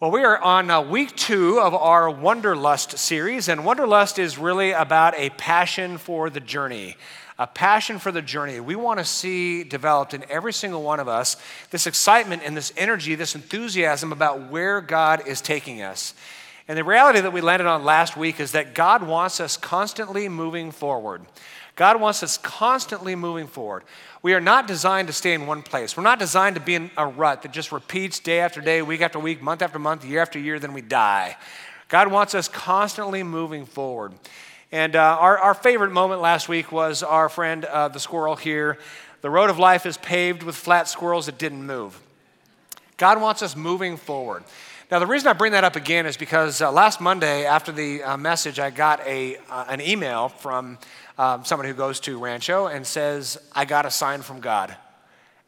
Well, we are on uh, week two of our Wonderlust series, and Wonderlust is really about a passion for the journey. A passion for the journey. We want to see developed in every single one of us this excitement and this energy, this enthusiasm about where God is taking us. And the reality that we landed on last week is that God wants us constantly moving forward. God wants us constantly moving forward. We are not designed to stay in one place. We're not designed to be in a rut that just repeats day after day, week after week, month after month, year after year, then we die. God wants us constantly moving forward. And uh, our, our favorite moment last week was our friend, uh, the squirrel here. The road of life is paved with flat squirrels that didn't move. God wants us moving forward. Now, the reason I bring that up again is because uh, last Monday, after the uh, message, I got a, uh, an email from um, someone who goes to Rancho and says, I got a sign from God.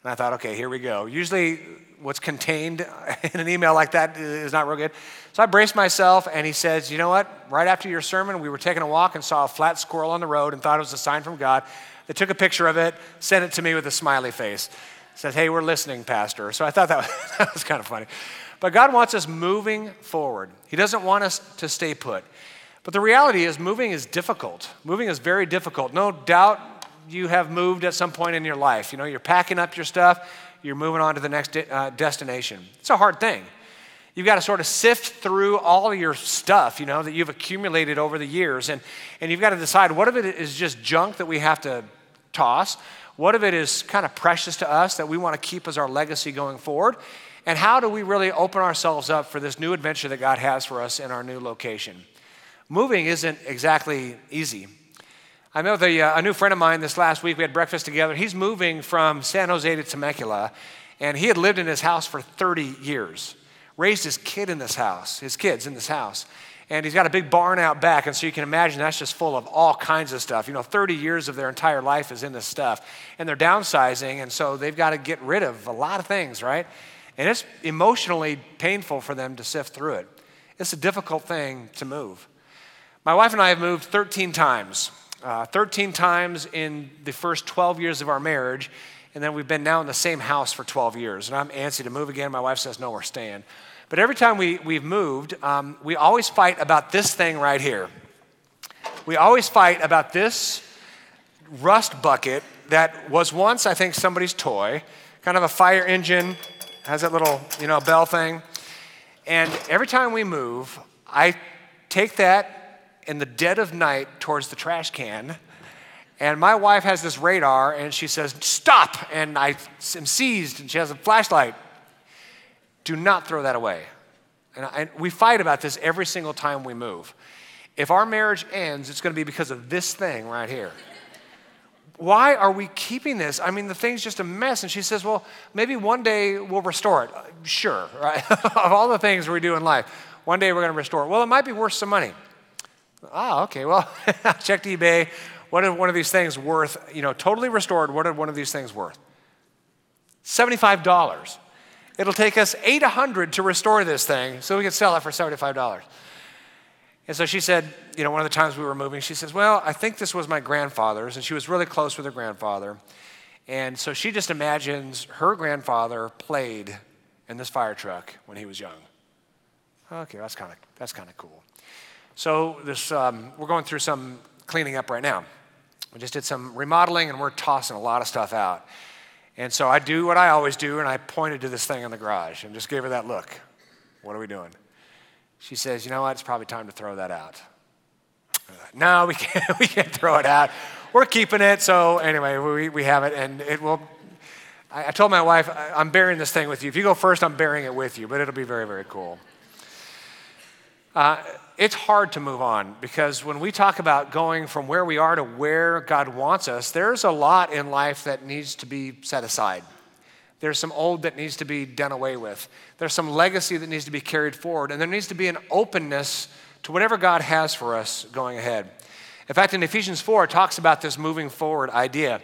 And I thought, okay, here we go. Usually, what's contained in an email like that is not real good. So I braced myself, and he says, You know what? Right after your sermon, we were taking a walk and saw a flat squirrel on the road and thought it was a sign from God. They took a picture of it, sent it to me with a smiley face. Said, Hey, we're listening, Pastor. So I thought that was, that was kind of funny. But God wants us moving forward. He doesn't want us to stay put. But the reality is, moving is difficult. Moving is very difficult. No doubt you have moved at some point in your life. You know, you're packing up your stuff, you're moving on to the next de- uh, destination. It's a hard thing. You've got to sort of sift through all your stuff, you know, that you've accumulated over the years. And, and you've got to decide what of it is just junk that we have to toss, what of it is kind of precious to us that we want to keep as our legacy going forward, and how do we really open ourselves up for this new adventure that God has for us in our new location? Moving isn't exactly easy. I know the, uh, a new friend of mine this last week, we had breakfast together. He's moving from San Jose to Temecula, and he had lived in his house for 30 years, raised his kid in this house, his kids in this house. And he's got a big barn out back, and so you can imagine that's just full of all kinds of stuff. You know, 30 years of their entire life is in this stuff. And they're downsizing, and so they've got to get rid of a lot of things, right? And it's emotionally painful for them to sift through it. It's a difficult thing to move. My wife and I have moved 13 times, uh, 13 times in the first 12 years of our marriage, and then we've been now in the same house for 12 years. And I'm antsy to move again. My wife says, no, we're staying. But every time we, we've moved, um, we always fight about this thing right here. We always fight about this rust bucket that was once, I think, somebody's toy, kind of a fire engine has that little, you know, bell thing. And every time we move, I take that in the dead of night towards the trash can. And my wife has this radar and she says, Stop! And I am seized and she has a flashlight. Do not throw that away. And, I, and we fight about this every single time we move. If our marriage ends, it's going to be because of this thing right here why are we keeping this? I mean, the thing's just a mess. And she says, well, maybe one day we'll restore it. Sure, right? of all the things we do in life, one day we're going to restore it. Well, it might be worth some money. Ah, okay, well, check eBay. What one of these things worth, you know, totally restored, what are one of these things worth? $75. It'll take us 800 to restore this thing, so we can sell it for $75. And so she said, you know, one of the times we were moving, she says, Well, I think this was my grandfather's. And she was really close with her grandfather. And so she just imagines her grandfather played in this fire truck when he was young. Okay, that's kind of that's kind of cool. So this um, we're going through some cleaning up right now. We just did some remodeling and we're tossing a lot of stuff out. And so I do what I always do, and I pointed to this thing in the garage and just gave her that look. What are we doing? She says, You know what? It's probably time to throw that out. no, we can't, we can't throw it out. We're keeping it. So, anyway, we, we have it, and it will. I, I told my wife, I'm burying this thing with you. If you go first, I'm burying it with you, but it'll be very, very cool. Uh, it's hard to move on because when we talk about going from where we are to where God wants us, there's a lot in life that needs to be set aside. There's some old that needs to be done away with. There's some legacy that needs to be carried forward. And there needs to be an openness to whatever God has for us going ahead. In fact, in Ephesians 4, it talks about this moving forward idea.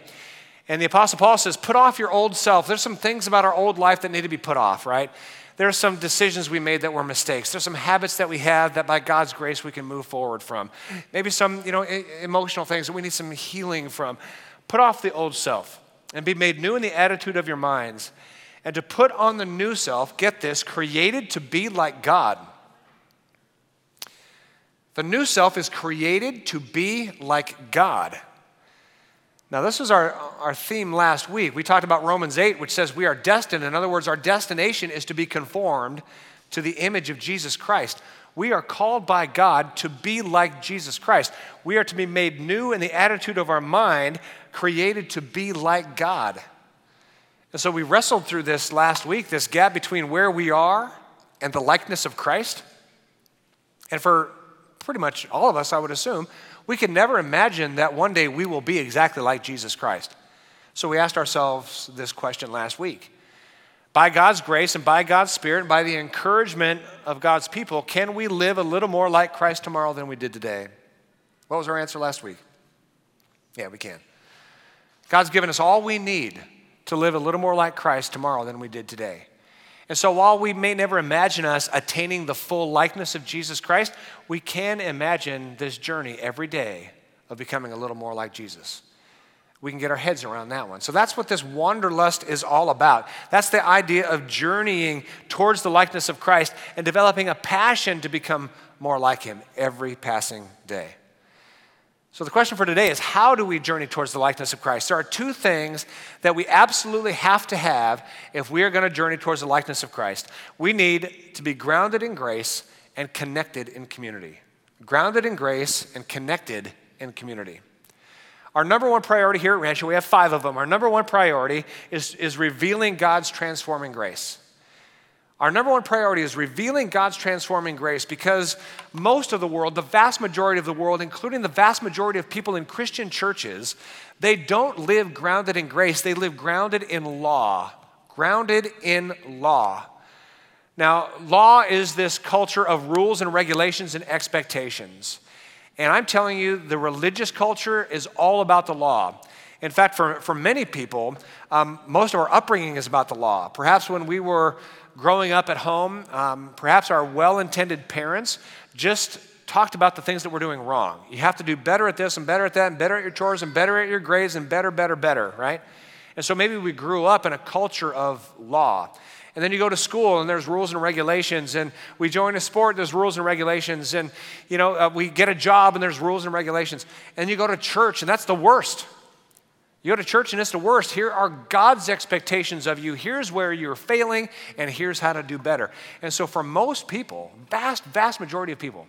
And the Apostle Paul says, Put off your old self. There's some things about our old life that need to be put off, right? There are some decisions we made that were mistakes. There's some habits that we have that by God's grace we can move forward from. Maybe some, you know, emotional things that we need some healing from. Put off the old self and be made new in the attitude of your minds. and to put on the new self, get this, created to be like God. The new self is created to be like God. Now, this was our, our theme last week. We talked about Romans 8, which says we are destined. In other words, our destination is to be conformed to the image of Jesus Christ. We are called by God to be like Jesus Christ. We are to be made new in the attitude of our mind, created to be like God. And so we wrestled through this last week this gap between where we are and the likeness of Christ. And for pretty much all of us, I would assume, we can never imagine that one day we will be exactly like Jesus Christ. So we asked ourselves this question last week. By God's grace and by God's Spirit and by the encouragement of God's people, can we live a little more like Christ tomorrow than we did today? What was our answer last week? Yeah, we can. God's given us all we need to live a little more like Christ tomorrow than we did today. And so, while we may never imagine us attaining the full likeness of Jesus Christ, we can imagine this journey every day of becoming a little more like Jesus. We can get our heads around that one. So, that's what this wanderlust is all about. That's the idea of journeying towards the likeness of Christ and developing a passion to become more like Him every passing day. So, the question for today is how do we journey towards the likeness of Christ? There are two things that we absolutely have to have if we are going to journey towards the likeness of Christ. We need to be grounded in grace and connected in community. Grounded in grace and connected in community. Our number one priority here at Rancho, we have five of them. Our number one priority is, is revealing God's transforming grace. Our number one priority is revealing God's transforming grace because most of the world, the vast majority of the world, including the vast majority of people in Christian churches, they don't live grounded in grace. They live grounded in law. Grounded in law. Now, law is this culture of rules and regulations and expectations. And I'm telling you, the religious culture is all about the law. In fact, for, for many people, um, most of our upbringing is about the law. Perhaps when we were growing up at home, um, perhaps our well intended parents just talked about the things that we're doing wrong. You have to do better at this and better at that and better at your chores and better at your grades and better, better, better, right? And so maybe we grew up in a culture of law. And then you go to school and there's rules and regulations. And we join a sport, there's rules and regulations. And, you know, uh, we get a job and there's rules and regulations. And you go to church and that's the worst. You go to church and it's the worst. Here are God's expectations of you. Here's where you're failing, and here's how to do better. And so, for most people, vast, vast majority of people,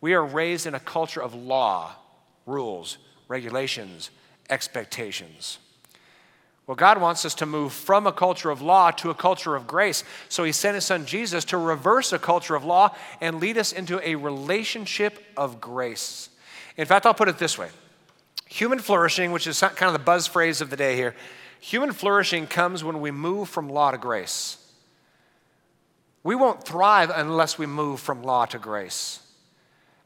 we are raised in a culture of law, rules, regulations, expectations. Well, God wants us to move from a culture of law to a culture of grace. So He sent His Son Jesus to reverse a culture of law and lead us into a relationship of grace. In fact, I'll put it this way Human flourishing, which is kind of the buzz phrase of the day here, human flourishing comes when we move from law to grace. We won't thrive unless we move from law to grace.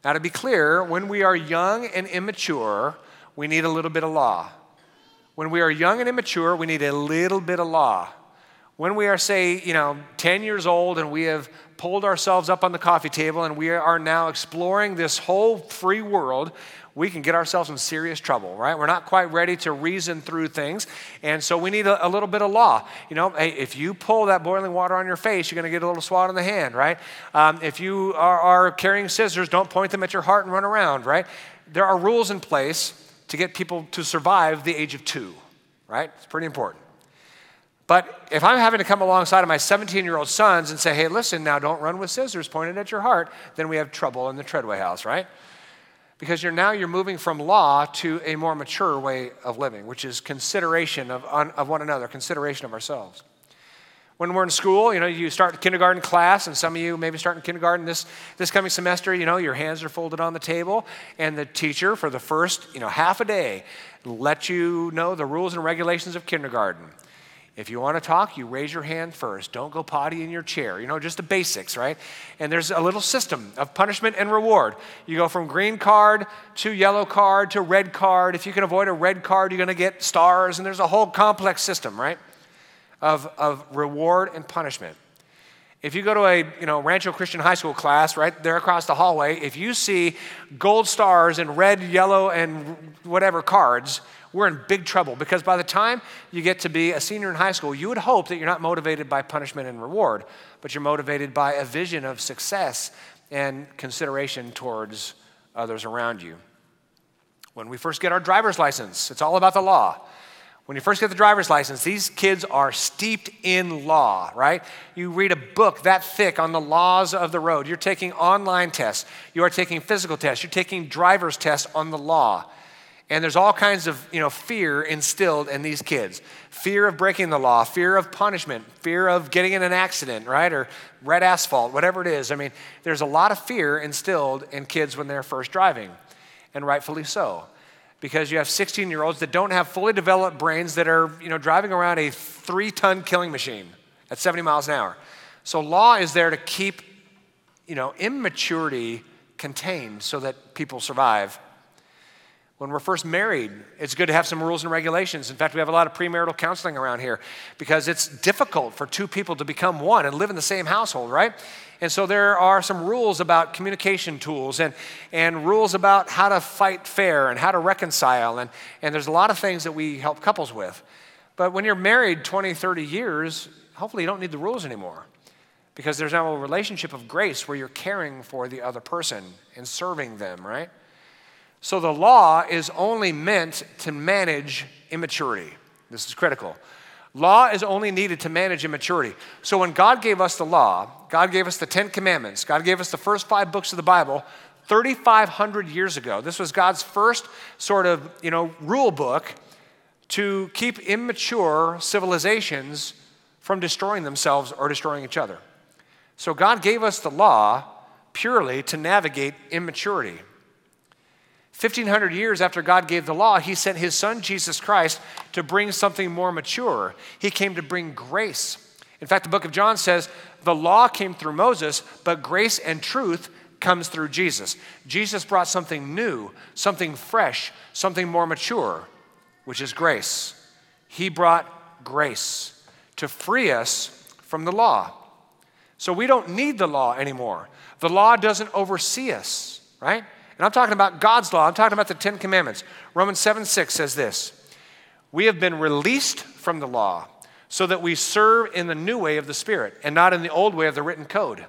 Now, to be clear, when we are young and immature, we need a little bit of law. When we are young and immature, we need a little bit of law. When we are, say, you know, 10 years old and we have pulled ourselves up on the coffee table and we are now exploring this whole free world, we can get ourselves in serious trouble, right? We're not quite ready to reason through things. And so we need a, a little bit of law. You know, hey, if you pull that boiling water on your face, you're going to get a little swat on the hand, right? Um, if you are, are carrying scissors, don't point them at your heart and run around, right? There are rules in place to get people to survive the age of two, right? It's pretty important. But if I'm having to come alongside of my 17 year old sons and say, hey, listen, now don't run with scissors pointed at your heart, then we have trouble in the Treadway house, right? because you're now you're moving from law to a more mature way of living which is consideration of, of one another consideration of ourselves when we're in school you know you start kindergarten class and some of you maybe starting kindergarten this, this coming semester you know your hands are folded on the table and the teacher for the first you know half a day let you know the rules and regulations of kindergarten if you want to talk, you raise your hand first. Don't go potty in your chair. You know, just the basics, right? And there's a little system of punishment and reward. You go from green card to yellow card to red card. If you can avoid a red card, you're going to get stars. And there's a whole complex system, right? Of, of reward and punishment. If you go to a you know, Rancho Christian High School class right there across the hallway, if you see gold stars and red, yellow, and whatever cards, we're in big trouble because by the time you get to be a senior in high school, you would hope that you're not motivated by punishment and reward, but you're motivated by a vision of success and consideration towards others around you. When we first get our driver's license, it's all about the law. When you first get the driver's license, these kids are steeped in law, right? You read a book that thick on the laws of the road. You're taking online tests. You are taking physical tests. You're taking driver's tests on the law. And there's all kinds of you know, fear instilled in these kids fear of breaking the law, fear of punishment, fear of getting in an accident, right? Or red asphalt, whatever it is. I mean, there's a lot of fear instilled in kids when they're first driving, and rightfully so because you have 16 year olds that don't have fully developed brains that are you know, driving around a three ton killing machine at 70 miles an hour. So, law is there to keep you know, immaturity contained so that people survive. When we're first married, it's good to have some rules and regulations. In fact, we have a lot of premarital counseling around here because it's difficult for two people to become one and live in the same household, right? And so there are some rules about communication tools and, and rules about how to fight fair and how to reconcile. And, and there's a lot of things that we help couples with. But when you're married 20, 30 years, hopefully you don't need the rules anymore because there's now a relationship of grace where you're caring for the other person and serving them, right? So the law is only meant to manage immaturity. This is critical. Law is only needed to manage immaturity. So when God gave us the law, God gave us the Ten Commandments, God gave us the first five books of the Bible 3,500 years ago. This was God's first sort of, you know, rule book to keep immature civilizations from destroying themselves or destroying each other. So God gave us the law purely to navigate immaturity. 1,500 years after God gave the law, he sent his son, Jesus Christ, to bring something more mature. He came to bring grace. In fact, the book of John says the law came through Moses, but grace and truth comes through Jesus. Jesus brought something new, something fresh, something more mature, which is grace. He brought grace to free us from the law. So we don't need the law anymore. The law doesn't oversee us, right? And I'm talking about God's law. I'm talking about the Ten Commandments. Romans 7 6 says this We have been released from the law so that we serve in the new way of the Spirit and not in the old way of the written code.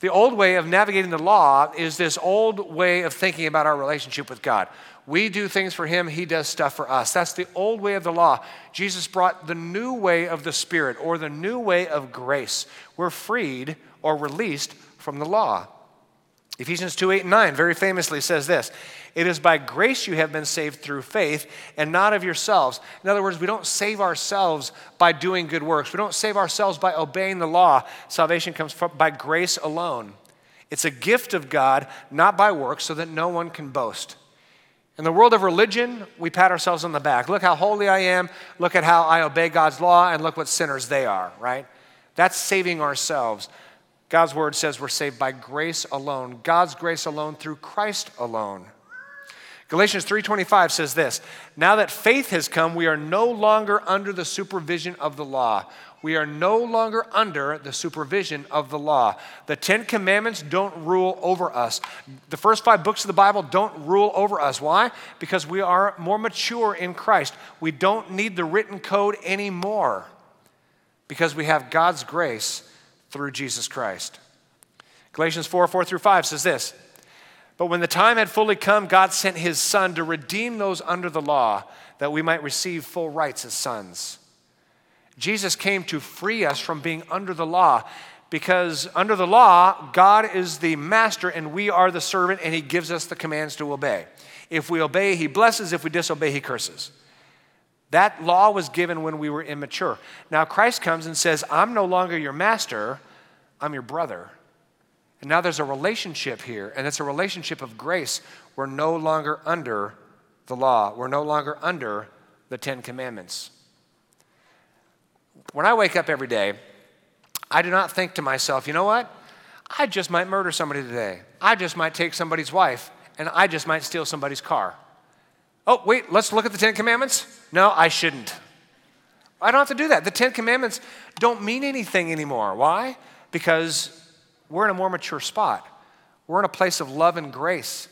The old way of navigating the law is this old way of thinking about our relationship with God. We do things for Him, He does stuff for us. That's the old way of the law. Jesus brought the new way of the Spirit or the new way of grace. We're freed or released from the law. Ephesians 2 8 and 9 very famously says this It is by grace you have been saved through faith and not of yourselves. In other words, we don't save ourselves by doing good works, we don't save ourselves by obeying the law. Salvation comes from, by grace alone. It's a gift of God, not by works, so that no one can boast. In the world of religion, we pat ourselves on the back. Look how holy I am. Look at how I obey God's law, and look what sinners they are, right? That's saving ourselves. God's word says we're saved by grace alone, God's grace alone through Christ alone. Galatians 3:25 says this, "Now that faith has come, we are no longer under the supervision of the law. We are no longer under the supervision of the law. The 10 commandments don't rule over us. The first 5 books of the Bible don't rule over us. Why? Because we are more mature in Christ. We don't need the written code anymore because we have God's grace through Jesus Christ. Galatians 4 4 through 5 says this But when the time had fully come, God sent his Son to redeem those under the law, that we might receive full rights as sons. Jesus came to free us from being under the law because under the law, God is the master and we are the servant, and he gives us the commands to obey. If we obey, he blesses. If we disobey, he curses. That law was given when we were immature. Now Christ comes and says, I'm no longer your master, I'm your brother. And now there's a relationship here, and it's a relationship of grace. We're no longer under the law, we're no longer under the Ten Commandments. When I wake up every day, I do not think to myself, you know what? I just might murder somebody today. I just might take somebody's wife, and I just might steal somebody's car. Oh, wait, let's look at the Ten Commandments. No, I shouldn't. I don't have to do that. The Ten Commandments don't mean anything anymore. Why? because we're in a more mature spot. We're in a place of love and grace.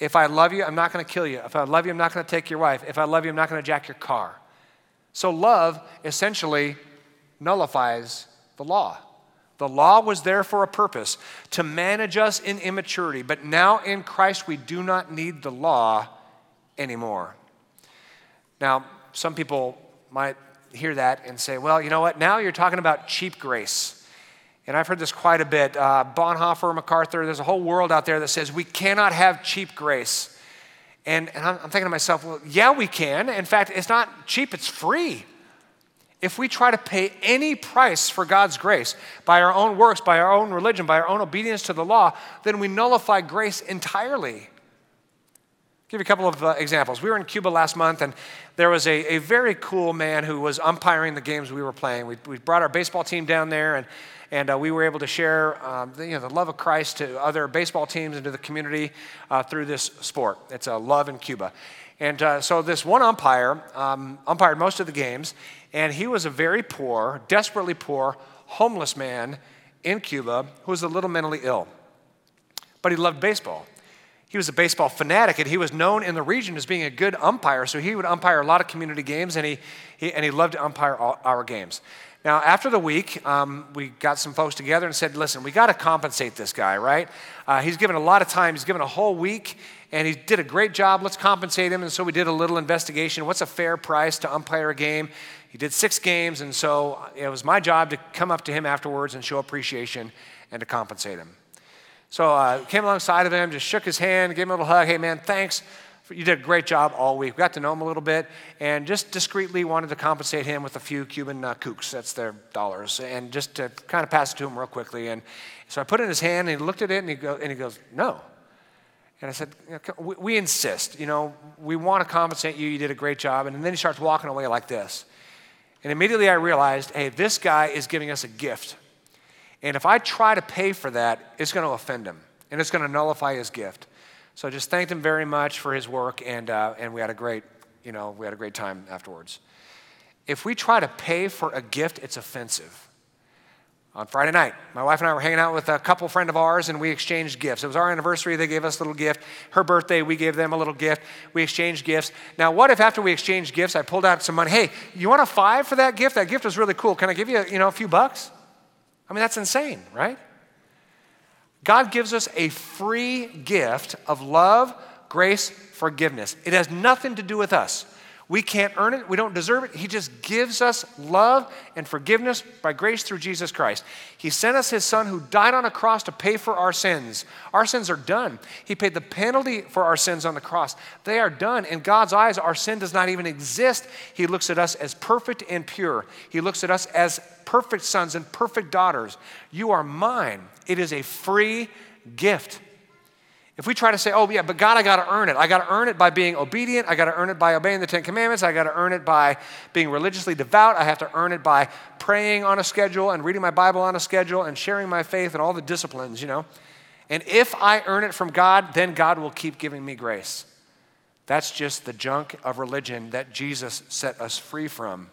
If I love you, I'm not going to kill you. If I love you, I'm not going to take your wife. If I love you, I'm not going to jack your car. So love essentially nullifies the law. The law was there for a purpose to manage us in immaturity, but now in Christ we do not need the law anymore. Now, some people might hear that and say, well, you know what? Now you're talking about cheap grace. And I've heard this quite a bit. Uh, Bonhoeffer, MacArthur, there's a whole world out there that says we cannot have cheap grace. And, and I'm, I'm thinking to myself, well, yeah, we can. In fact, it's not cheap, it's free. If we try to pay any price for God's grace by our own works, by our own religion, by our own obedience to the law, then we nullify grace entirely. Give you a couple of uh, examples. We were in Cuba last month, and there was a, a very cool man who was umpiring the games we were playing. We, we brought our baseball team down there, and and uh, we were able to share um, the, you know, the love of Christ to other baseball teams and to the community uh, through this sport. It's a love in Cuba. And uh, so this one umpire um, umpired most of the games, and he was a very poor, desperately poor, homeless man in Cuba who was a little mentally ill. But he loved baseball. He was a baseball fanatic, and he was known in the region as being a good umpire. So he would umpire a lot of community games, and he, he and he loved to umpire our games. Now, after the week, um, we got some folks together and said, listen, we got to compensate this guy, right? Uh, he's given a lot of time, he's given a whole week, and he did a great job. Let's compensate him. And so we did a little investigation. What's a fair price to umpire a game? He did six games, and so it was my job to come up to him afterwards and show appreciation and to compensate him. So I uh, came alongside of him, just shook his hand, gave him a little hug. Hey, man, thanks you did a great job all week. We got to know him a little bit and just discreetly wanted to compensate him with a few Cuban uh, kooks, that's their dollars, and just to kind of pass it to him real quickly. And so I put it in his hand and he looked at it and he, go, and he goes, No. And I said, we, we insist, you know, we want to compensate you. You did a great job. And then he starts walking away like this. And immediately I realized, hey, this guy is giving us a gift. And if I try to pay for that, it's going to offend him and it's going to nullify his gift. So I just thanked him very much for his work, and, uh, and we had a great, you know, we had a great time afterwards. If we try to pay for a gift, it's offensive. On Friday night, my wife and I were hanging out with a couple friend of ours, and we exchanged gifts. It was our anniversary; they gave us a little gift. Her birthday, we gave them a little gift. We exchanged gifts. Now, what if after we exchanged gifts, I pulled out some money? Hey, you want a five for that gift? That gift was really cool. Can I give you, you know, a few bucks? I mean, that's insane, right? God gives us a free gift of love, grace, forgiveness. It has nothing to do with us. We can't earn it, we don't deserve it. He just gives us love and forgiveness by grace through Jesus Christ. He sent us His Son who died on a cross to pay for our sins. Our sins are done. He paid the penalty for our sins on the cross. They are done. In God's eyes, our sin does not even exist. He looks at us as perfect and pure, He looks at us as perfect sons and perfect daughters. You are mine. It is a free gift. If we try to say, oh, yeah, but God, I got to earn it. I got to earn it by being obedient. I got to earn it by obeying the Ten Commandments. I got to earn it by being religiously devout. I have to earn it by praying on a schedule and reading my Bible on a schedule and sharing my faith and all the disciplines, you know. And if I earn it from God, then God will keep giving me grace. That's just the junk of religion that Jesus set us free from.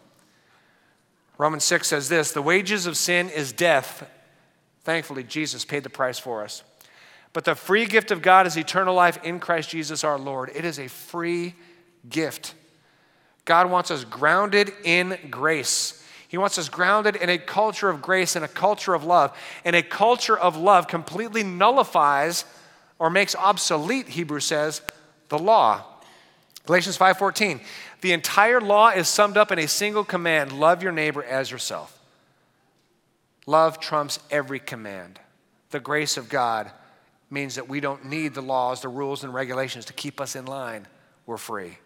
Romans 6 says this The wages of sin is death. Thankfully, Jesus paid the price for us. But the free gift of God is eternal life in Christ Jesus our Lord. It is a free gift. God wants us grounded in grace. He wants us grounded in a culture of grace and a culture of love. And a culture of love completely nullifies or makes obsolete, Hebrews says, the law. Galatians 5:14. The entire law is summed up in a single command, love your neighbor as yourself. Love trumps every command. The grace of God means that we don't need the laws, the rules, and regulations to keep us in line. We're free.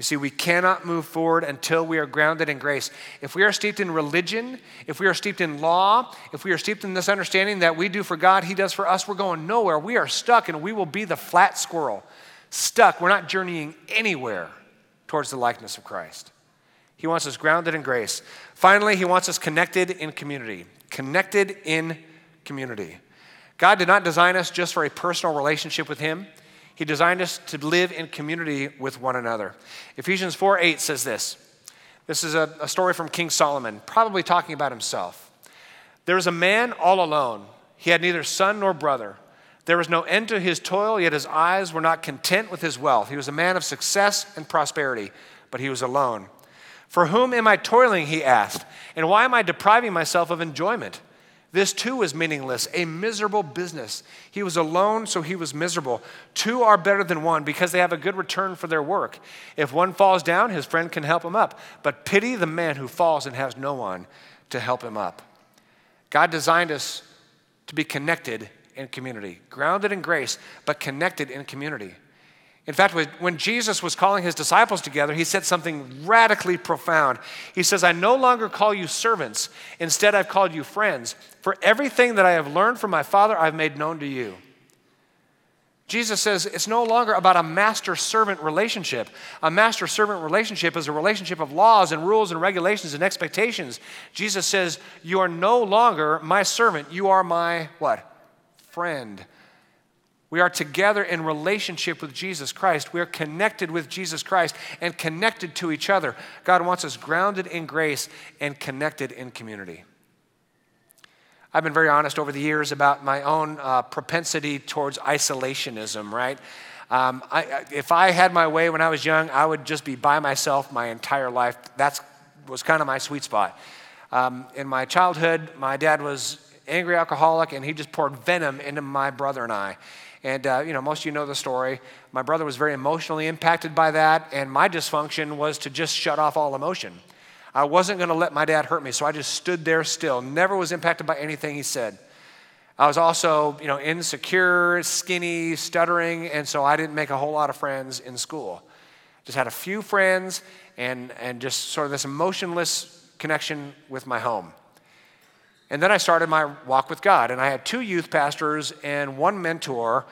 You see, we cannot move forward until we are grounded in grace. If we are steeped in religion, if we are steeped in law, if we are steeped in this understanding that we do for God, He does for us, we're going nowhere. We are stuck and we will be the flat squirrel. Stuck. We're not journeying anywhere towards the likeness of Christ. He wants us grounded in grace. Finally, He wants us connected in community. Connected in community. God did not design us just for a personal relationship with Him. He designed us to live in community with one another. Ephesians 4 8 says this. This is a, a story from King Solomon, probably talking about himself. There was a man all alone. He had neither son nor brother. There was no end to his toil, yet his eyes were not content with his wealth. He was a man of success and prosperity, but he was alone. For whom am I toiling? He asked. And why am I depriving myself of enjoyment? This too was meaningless, a miserable business. He was alone, so he was miserable. Two are better than one because they have a good return for their work. If one falls down, his friend can help him up. But pity the man who falls and has no one to help him up. God designed us to be connected in community, grounded in grace, but connected in community. In fact, when Jesus was calling his disciples together, he said something radically profound. He says, I no longer call you servants. Instead, I've called you friends. For everything that I have learned from my Father, I've made known to you. Jesus says it's no longer about a master servant relationship. A master servant relationship is a relationship of laws and rules and regulations and expectations. Jesus says, You are no longer my servant. You are my what? Friend. We are together in relationship with Jesus Christ. We are connected with Jesus Christ and connected to each other. God wants us grounded in grace and connected in community. I've been very honest over the years about my own uh, propensity towards isolationism, right? Um, I, if I had my way when I was young, I would just be by myself my entire life. That was kind of my sweet spot. Um, in my childhood, my dad was angry alcoholic, and he just poured venom into my brother and I. And, uh, you know, most of you know the story. My brother was very emotionally impacted by that, and my dysfunction was to just shut off all emotion. I wasn't going to let my dad hurt me, so I just stood there still, never was impacted by anything he said. I was also, you know, insecure, skinny, stuttering, and so I didn't make a whole lot of friends in school. Just had a few friends and, and just sort of this emotionless connection with my home. And then I started my walk with God, and I had two youth pastors and one mentor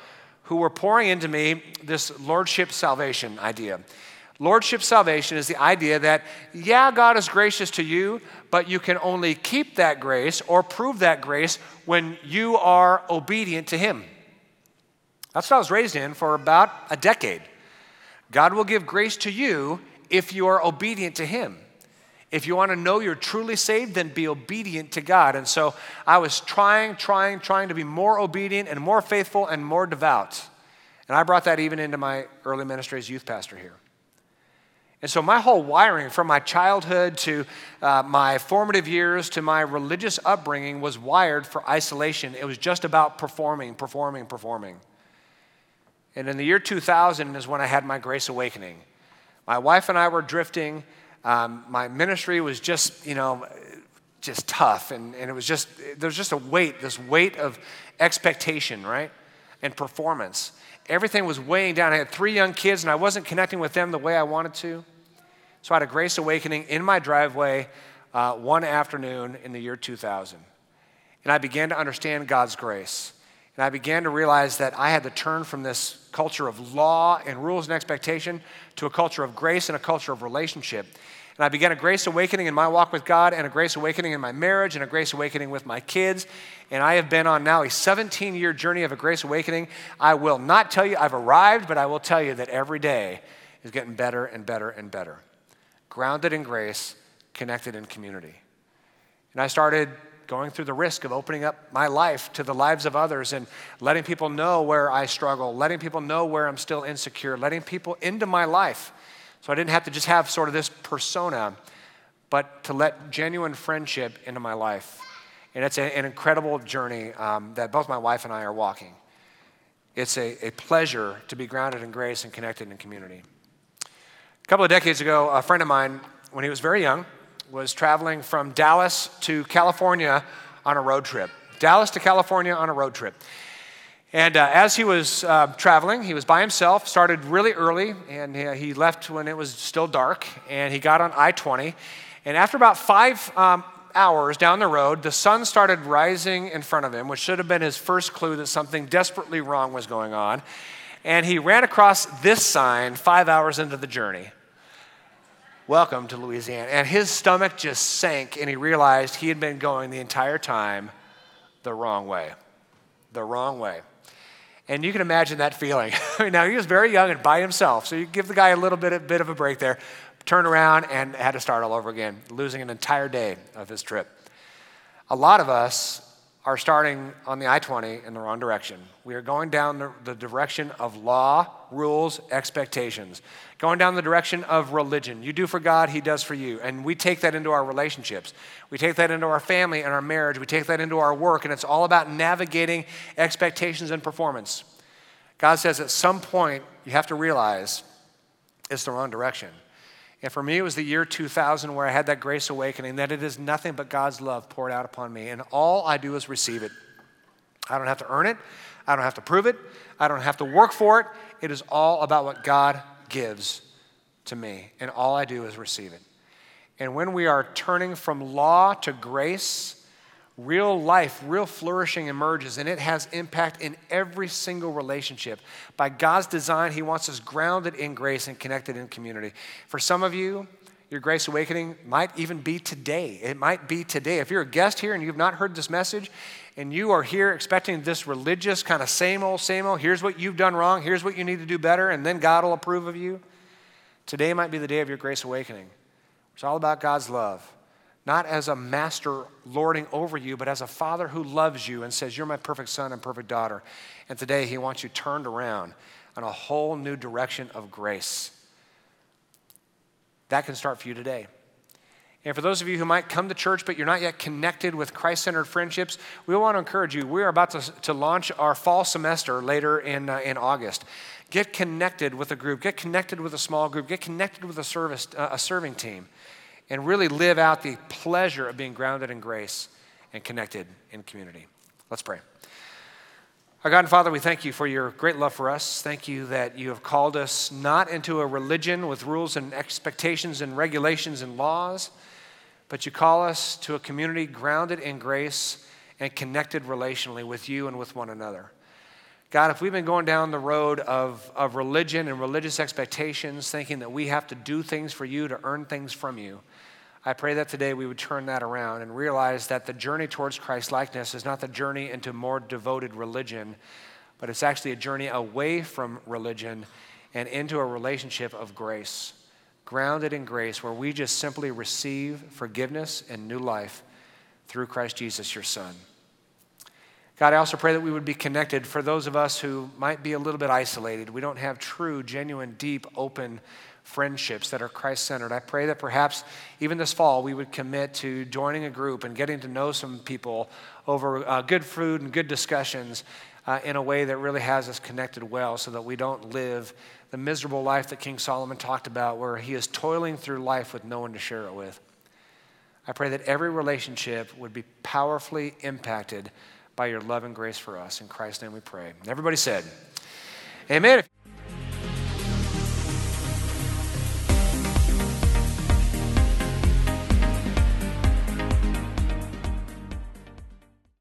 who were pouring into me this lordship salvation idea. Lordship salvation is the idea that, yeah, God is gracious to you, but you can only keep that grace or prove that grace when you are obedient to Him. That's what I was raised in for about a decade. God will give grace to you if you are obedient to Him. If you want to know you're truly saved, then be obedient to God. And so I was trying, trying, trying to be more obedient and more faithful and more devout. And I brought that even into my early ministry as youth pastor here. And so my whole wiring from my childhood to uh, my formative years to my religious upbringing was wired for isolation. It was just about performing, performing, performing. And in the year 2000 is when I had my grace awakening. My wife and I were drifting um, my ministry was just, you know, just tough. And, and it was just, there was just a weight, this weight of expectation, right? And performance. Everything was weighing down. I had three young kids and I wasn't connecting with them the way I wanted to. So I had a grace awakening in my driveway uh, one afternoon in the year 2000. And I began to understand God's grace. And I began to realize that I had to turn from this culture of law and rules and expectation to a culture of grace and a culture of relationship. And I began a grace awakening in my walk with God and a grace awakening in my marriage and a grace awakening with my kids. And I have been on now a 17 year journey of a grace awakening. I will not tell you I've arrived, but I will tell you that every day is getting better and better and better. Grounded in grace, connected in community. And I started going through the risk of opening up my life to the lives of others and letting people know where I struggle, letting people know where I'm still insecure, letting people into my life. So I didn't have to just have sort of this persona, but to let genuine friendship into my life. And it's a, an incredible journey um, that both my wife and I are walking. It's a, a pleasure to be grounded in grace and connected in community. A couple of decades ago, a friend of mine, when he was very young, was traveling from Dallas to California on a road trip. Dallas to California on a road trip. And uh, as he was uh, traveling, he was by himself, started really early, and uh, he left when it was still dark, and he got on I 20. And after about five um, hours down the road, the sun started rising in front of him, which should have been his first clue that something desperately wrong was going on. And he ran across this sign five hours into the journey Welcome to Louisiana. And his stomach just sank, and he realized he had been going the entire time the wrong way. The wrong way. And you can imagine that feeling. now, he was very young and by himself, so you give the guy a little bit, a bit of a break there. Turned around and had to start all over again, losing an entire day of his trip. A lot of us are starting on the I 20 in the wrong direction. We are going down the, the, direction of law, rules, expectations, going down the direction of religion. You do for God, He does for you. And we take that into our relationships. We take that into our family and our marriage. We take that into our work. And it's all about navigating expectations and performance. God says at some point, you have to realize it's the wrong direction. And for me, it was the year 2000 where I had that grace awakening that it is nothing but God's love poured out upon me. And all I do is receive it. I don't have to earn it, I don't have to prove it, I don't have to work for it. It is all about what God gives to me. And all I do is receive it. And when we are turning from law to grace, real life, real flourishing emerges, and it has impact in every single relationship. By God's design, He wants us grounded in grace and connected in community. For some of you, your grace awakening might even be today. It might be today. If you're a guest here and you've not heard this message, and you are here expecting this religious kind of same old, same old, here's what you've done wrong, here's what you need to do better, and then God will approve of you, today might be the day of your grace awakening. It's all about God's love not as a master lording over you, but as a father who loves you and says, You're my perfect son and perfect daughter. And today he wants you turned around on a whole new direction of grace. That can start for you today. And for those of you who might come to church but you're not yet connected with Christ centered friendships, we want to encourage you. We are about to, to launch our fall semester later in, uh, in August. Get connected with a group, get connected with a small group, get connected with a, service, uh, a serving team and really live out the pleasure of being grounded in grace and connected in community. Let's pray. Our God and Father, we thank you for your great love for us. Thank you that you have called us not into a religion with rules and expectations and regulations and laws, but you call us to a community grounded in grace and connected relationally with you and with one another. God, if we've been going down the road of, of religion and religious expectations, thinking that we have to do things for you to earn things from you, I pray that today we would turn that around and realize that the journey towards Christ likeness is not the journey into more devoted religion, but it's actually a journey away from religion and into a relationship of grace, grounded in grace, where we just simply receive forgiveness and new life through Christ Jesus, your Son. God, I also pray that we would be connected for those of us who might be a little bit isolated. We don't have true, genuine, deep, open friendships that are Christ centered. I pray that perhaps even this fall we would commit to joining a group and getting to know some people over uh, good food and good discussions uh, in a way that really has us connected well so that we don't live the miserable life that King Solomon talked about where he is toiling through life with no one to share it with. I pray that every relationship would be powerfully impacted by your love and grace for us. In Christ's name we pray. And everybody said, Amen.